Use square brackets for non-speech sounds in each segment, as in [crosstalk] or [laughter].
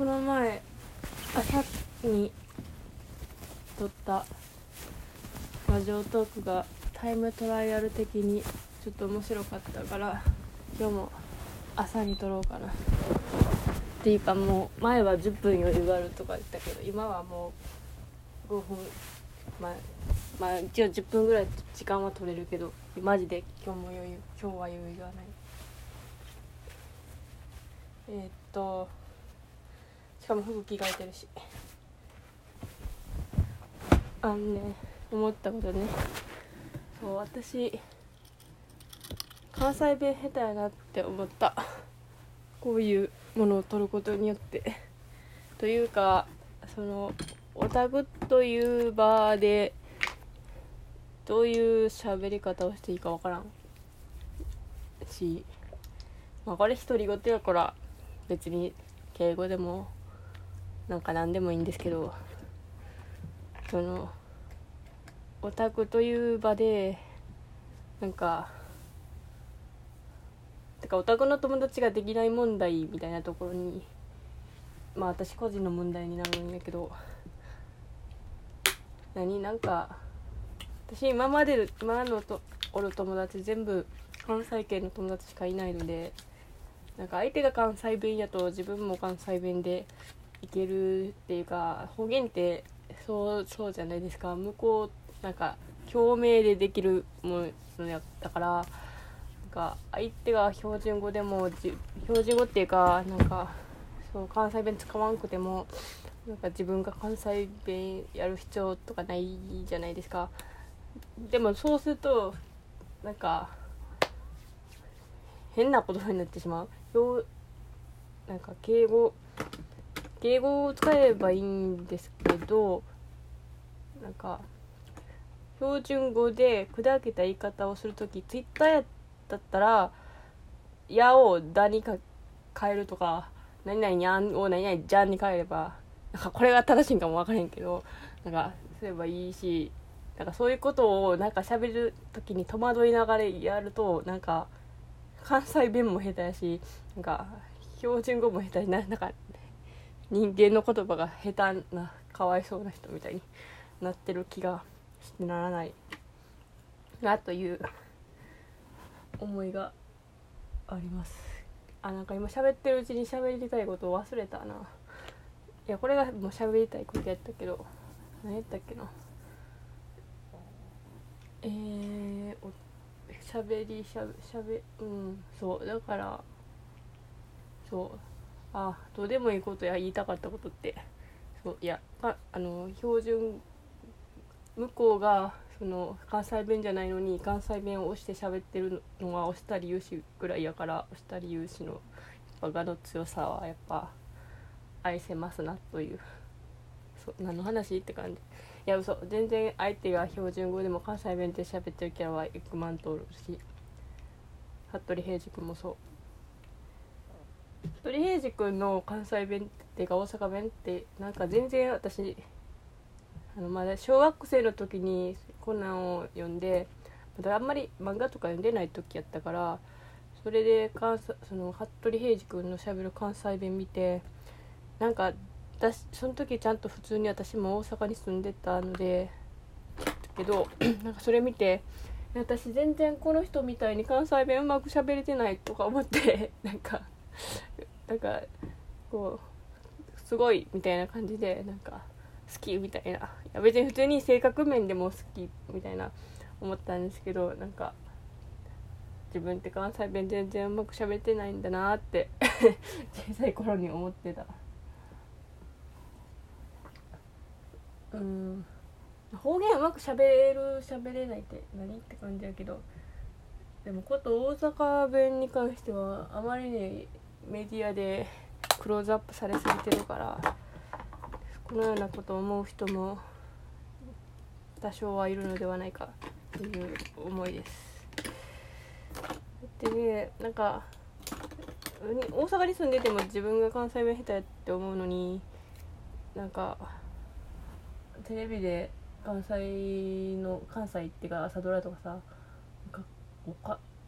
この前朝に撮ったラジオトークがタイムトライアル的にちょっと面白かったから今日も朝に撮ろうかな。っていうかもう前は10分余裕があるとか言ったけど今はもう5分まあまあ一応10分ぐらい時間は取れるけどマジで今日も余裕今日は余裕がない。えーっとしかも服着替えてるし。あのね思ったことね。そう私関西弁下手やなって思った。こういうものを取ることによって。というかそのオタクという場でどういう喋り方をしていいかわからん。しまあこれ独り言やから別に敬語でもなんか何でもいいんですけどそのオタクという場でなんかてかオタクの友達ができない問題みたいなところにまあ私個人の問題になるんやけど何？なんか私今まで今のとおる友達全部関西圏の友達しかいないのでなんか相手が関西弁やと自分も関西弁でいけるっていうか方言ってそうそうじゃないですか。向こうなんか共鳴でできるものやったからなんか相手が標準語でもじ標準語っていうかなんかそう関西弁使わんくてもなんか自分が関西弁やる必要とかないじゃないですか。でもそうするとなんか変な言葉になってしまう。よなんか敬語敬語を使えばいいんですけどなんか標準語で砕けた言い方をする時ツイッターやったら「や」を「だ」にか変えるとか「何々にゃん」を「何々じゃん」に変えればなんかこれが正しいかも分からへんけどなんかすればいいしなんかそういうことをなんか喋る時に戸惑いながらやるとなんか関西弁も下手やしなんか標準語も下手にななんか人間の言葉が下手なかわいそうな人みたいになってる気がしてならないなという思いがあります。あなんか今喋ってるうちに喋りたいことを忘れたな。いやこれがもう喋りたいことやったけど。何やったっけな。えー、おしゃべりしゃべしゃべうんそう。だからそう。あどうでもいいことや言いたかったことって。そういやああの標準向こうがその関西弁じゃないのに関西弁を押して喋ってるのが押したり有志ぐらいやから押したり有志のやっぱ我の強さはやっぱ愛せますなという。そう何の話って感じ。いや嘘。全然相手が標準語でも関西弁で喋ってるキャラは1万通るし服部平次君もそう。服部平次君の関西弁っていうか大阪弁ってなんか全然私あのまだ小学生の時にコナンを読んでまだあんまり漫画とか読んでない時やったからそれで関西その服部平次君のしゃべる関西弁見てなんか私その時ちゃんと普通に私も大阪に住んでたのでけど [clears throat] なんかそれ見て私全然この人みたいに関西弁うまく喋れてないとか思って [laughs] なんかなんかこうすごいみたいな感じでなんか好きみたいないや別に普通に性格面でも好きみたいな思ったんですけどなんか自分って関西弁全然うまく喋ってないんだなって小さい頃に思ってた。うん。方言うまく喋れる喋れないって何って感じやけどでもこと大阪弁に関してはあまりにメディアでクローズアップされすぎてるからこのようなことを思う人も多少はいるのではないかという思いです。でねなんか大阪に住んでても自分が関西弁下手やって思うのになんかテレビで関西の関西っていうか朝ドラとかさ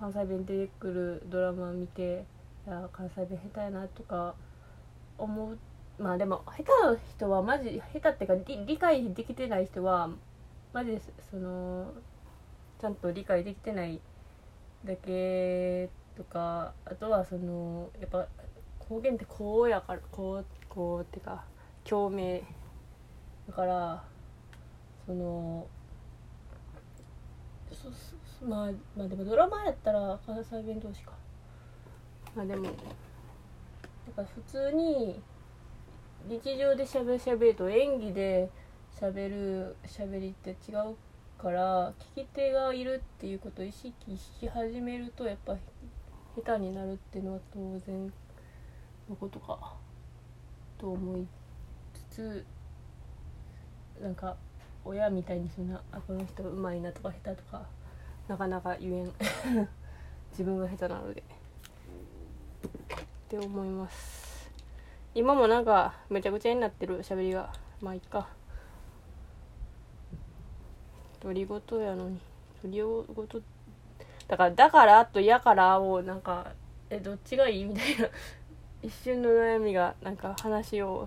関西弁出てくるドラマ見ていや関西弁下手やなとか思っまあでも下手な人はマジ下手っていうか理解できてない人はマジでそのちゃんと理解できてないだけとかあとはそのやっぱ方言ってこうやからこうこうっていうか共鳴だからそのそそまあまあでもドラマやったら関西弁同士か。まあでもなんか普通に日常でしゃべるしゃべると演技でしゃべるしゃべりって違うから聞き手がいるっていうことを意識し始めるとやっぱ下手になるっていうのは当然のことかと思いつつなんか親みたいにそんなあこの人うまいなとか下手とかなかなか言えん。[laughs] 自分が下手なので。って思います。今もなんかめちゃくちゃになってる喋りが。まあいっか。独り言やのに。独り言だから「だから」と「やから」をなんかえどっちがいいみたいな。一瞬の悩みがなんか話を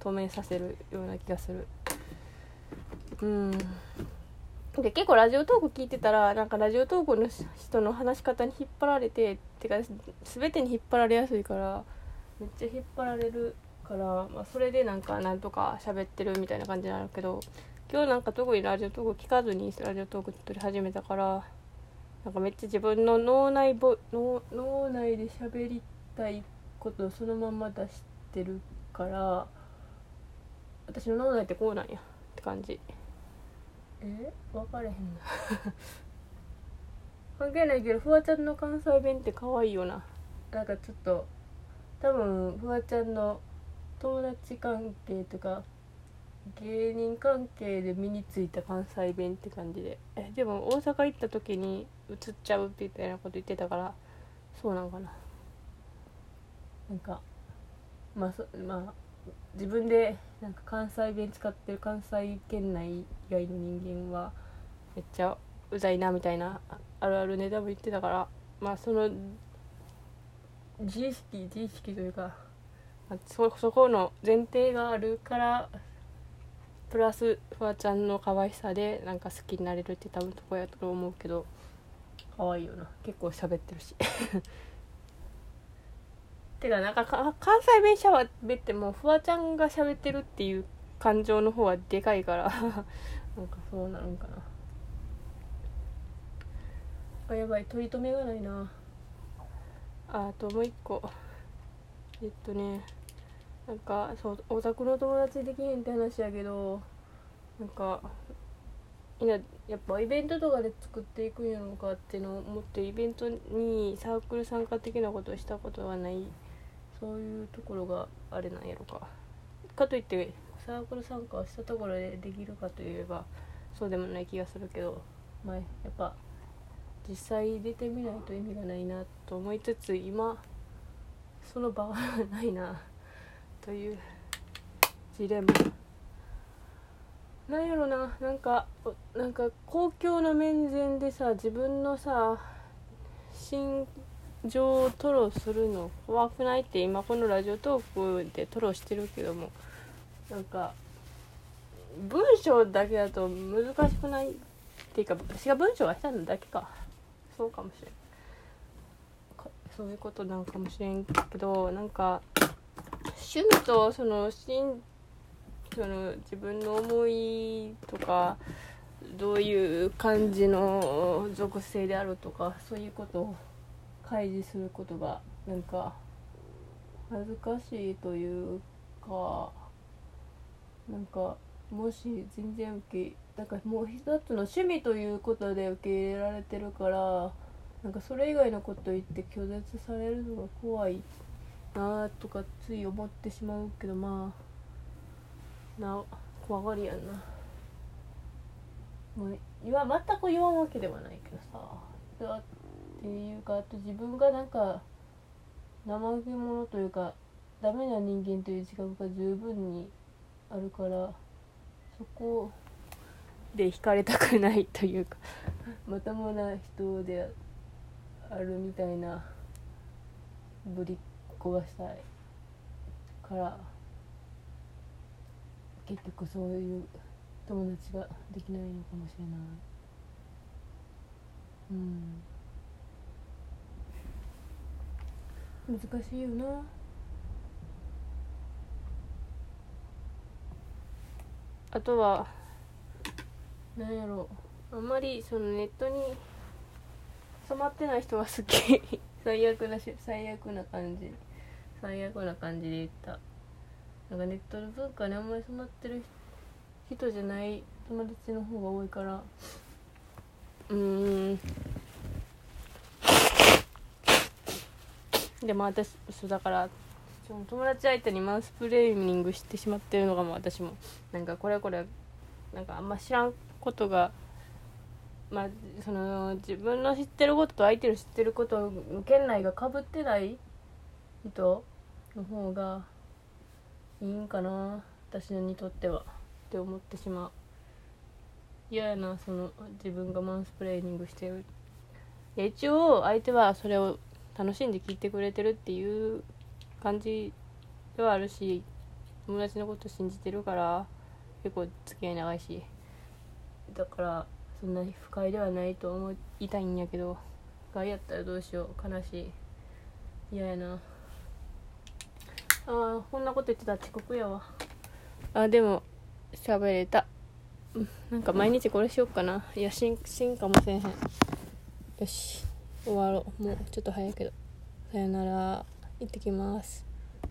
止めさせるような気がする。うん。で結構ラジオトーク聞いてたらなんかラジオトークの人の話し方に引っ張られてってか全てに引っ張られやすいからめっちゃ引っ張られるから、まあ、それでなんかなんとか喋ってるみたいな感じになるけど今日なんか特にラジオトーク聞かずにラジオトーク撮り始めたからなんかめっちゃ自分の脳内ぼ脳脳内で喋りたいことをそのまま出してるから私の脳内ってこうなんやって感じ。え？分かれへんな [laughs] 関係ないけどフワちゃんの関西弁って可愛いよな。なんかちょっと多分フワちゃんの友達関係とか芸人関係で身についた関西弁って感じで。えでも大阪行った時に映っちゃうみたいなこと言ってたからそうなんかな。なんかまあそまあ自分でなんか関西弁使ってる関西圏内以外の人間はめっちゃうざいなみたいなあるあるネタも言ってたからまあその自意識自意識というか、まあ、そそこの前提があるからプラスフワちゃんの可愛さでなんか好きになれるって多分とこやと思うけど可愛いよな。結構喋ってるしてかなんか関西弁しゃべってもフワちゃんが喋ってるっていう感情の方はでかいから。[laughs] なんかそうなるんかな。あやばい取り留めがないな。ああともう一個。えっとねなんかそうオタクの友達できへんって話やけどなんかいややっぱイベントとかで作っていくんやろうかっていうのを思ってイベントにサークル参加的なことをしたことはないそういうところがあれなんやろか。かといってサークル参加をしたところでできるかといえばそうでもない気がするけどまあやっぱ実際出てみないと意味がないなと思いつつ今その場はないなというジレンマ。なんやろななんかなんか公共の面前でさ自分のさ心情を吐露するの怖くないって今このラジオトークで吐露してるけどもなんか文章だけだと難しくないっていうか私が文章がしたのだけか。そうかもしれん。そういうことなんかもしれんけどなんか趣味とそのしんその自分の思いとかどういう感じの属性であるとかそういうことを開示することがなんか恥ずかしいというかなんかもし全然受けなんかもう一つの趣味ということで受け入れられてるからなんかそれ以外のこと言って拒絶されるのが怖いなとかつい思ってしまうけどまあな怖がりやんな。もう言わ全く言わんわけではないけどさ。っていうかあと自分がなんか怠け者というかダメな人間という自覚が十分にあるからそこで惹かれたくないというか [laughs] まともな人であるみたいなぶりっこがしたいから結局そういう友達ができないのかもしれない。うん。難しいよな。あとはなんやろ。あんまりそのネットに染まってない人が好き [laughs] 最悪なし最悪な感じ。最悪な感じで言った。なんかネットの文化にあんまり染まってる人じゃない友達の方が多いから。うーんでも私そうだからその友達相手にマウスプレーニングしてしまってるのがもう私もなんかこれこれなんかあんま知らんことがまあその自分の知ってることと相手の知ってることの圏内がかぶってない人の方がいいんかな私にとってはって思ってしまう。嫌やなその自分がマウスプレーニングしてる。いや一応相手はそれを楽しんで聞いてくれてるっていう感じではあるし友達のこと信じてるから結構付き合い長いし。だからそんなに不快ではないと思いたいんやけど不快やったらどうしよう。悲しい。嫌やな。あーこんなこと言ってたら遅刻やわ。あでも喋れた。なんか毎日これしよっかな。いやしんしんかもせんへん。よし。終わろう。もうちょっと早いけど。さよなら。行ってきます。